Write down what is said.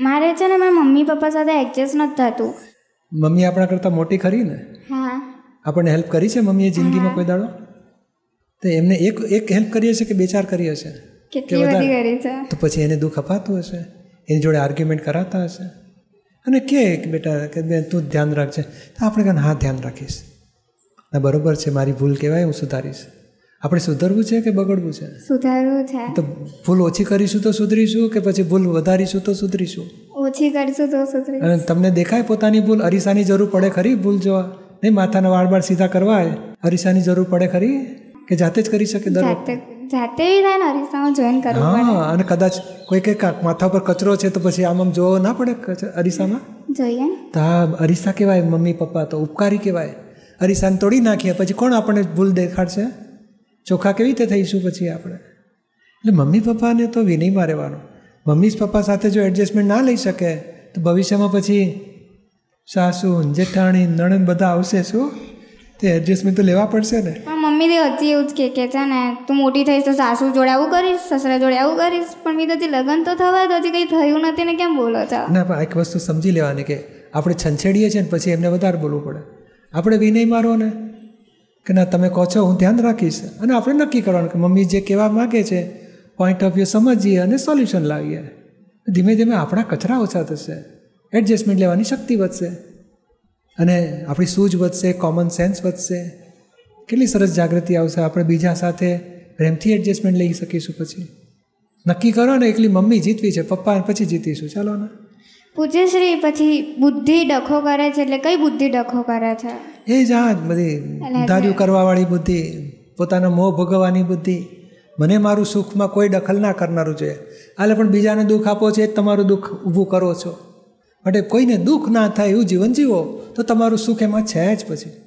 મારે છે ને મારા મમ્મી પપ્પા સાથે એડજસ્ટ નથી થતું. મમ્મી આપણા કરતાં મોટી ખરી ને? હા. આપણને હેલ્પ કરી છે મમ્મીએ જિંદગીમાં કોઈ દાડો? તો એમને એક એક હેલ્પ કરી હશે કે બે ચાર કરી હશે? કેટલી? બધી કરી છે. તો પછી એને દુઃખ અપાતું હશે? એની જોડે આર્ગ્યુમેન્ટ કરાતા હશે? અને કે કે બેટા કે બેન તું ધ્યાન રાખજે. તો આપણે કહે હા ધ્યાન રાખીશ. ના બરોબર છે મારી ભૂલ કહેવાય હું સુધારીશ. આપણે સુધરવું છે કે બગડવું છે? સુધારવું છે. તો ભૂલ ઓછી કરીશું તો સુધરીશું કે પછી ભૂલ વધારીશું તો સુધરીશું? ઓછી કરીશું તો સુધરીશું. અને તમને દેખાય પોતાની ભૂલ? અરીસાની જરૂર પડે ખરી ભૂલ જોવા? નહીં માથાના વાળ બાળ સીધા કરવા અરીસાની જરૂર પડે ખરી? કે જાતે જ કરી શકે દર વખતે? જાતે થાય ને અરીસામાં જોઈન કરવું પડે. હા અને કદાચ કોઈ કે કાંક માથા પર કચરો છે તો પછી આમ આમ જોવો ના પડે અરીસામાં? જોઈએ. તો આ અરીસા કહેવાય મમ્મી પપ્પા તો ઉપકારી કહેવાય. અરીસાને તોડી નાખીએ પછી કોણ આપણને ભૂલ દેખાડશે? ચોખ્ખા કેવી રીતે થઈશું પછી આપણે? એટલે મમ્મી પપ્પાને તો વિનયમાં રહેવાનું. મમ્મી પપ્પા સાથે જો એડજસ્ટમેન્ટ ના લઈ શકે તો ભવિષ્યમાં પછી સાસુ જેઠાણી નણંદ બધા આવશે શું? તે એડજસ્ટમેન્ટ તો લેવા પડશે ને. પણ મમ્મી તે હજી એવું જ કે કે છે ને તું મોટી થઈશ તો સાસુ જોડે આવું કરીશ સસરા જોડે આવું કરીશ. પણ મેં તો હજી લગ્ન તો થવા તો હજી કંઈ થયું નથી ને કેમ બોલો છો? ના પણ એક વસ્તુ સમજી લેવાની કે આપણે છંછેડીએ છીએ ને પછી એમને વધારે બોલવું પડે. આપણે વિનય મારો ને. કે ના, તમે કહો છો, હું ધ્યાન રાખીશ. અને આપણે નક્કી કરવાનું કે મમ્મી જે કહેવા માગે છે પોઈન્ટ ઓફ વ્યૂ સમજીએ અને સોલ્યુશન લાવીએ. ધીમે ધીમે આપણા કચરા ઓછા થશે. એડજસ્ટમેન્ટ લેવાની શક્તિ વધશે. અને આપણી સૂઝ વધશે કોમન સેન્સ વધશે. કેટલી સરસ જાગૃતિ આવશે. આપણે બીજા સાથે પ્રેમથી એડજસ્ટમેન્ટ લઈ શકીશું પછી. નક્કી કરો ને, એકલી મમ્મી જીતવી છે, પપ્પા પછી જીતીશું. ચાલો ને. પૂછે શ્રી પછી બુદ્ધિ ડખો કરે છે એટલે કઈ બુદ્ધિ ડખો કરે છે? એ જ આ બધી એટલે ધાર્યું કરવાવાળી બુદ્ધિ પોતાનો મોહ ભોગવવાની બુદ્ધિ. મને મારું સુખમાં કોઈ દખલ ના કરનારું છે. આલે પણ બીજાને દુઃખ આપો છો એ તમારું દુઃખ ઊભું કરો છો. માટે કોઈને દુઃખ ના થાય એવું જીવન જીવો તો તમારું સુખ એમાં છે જ પછી.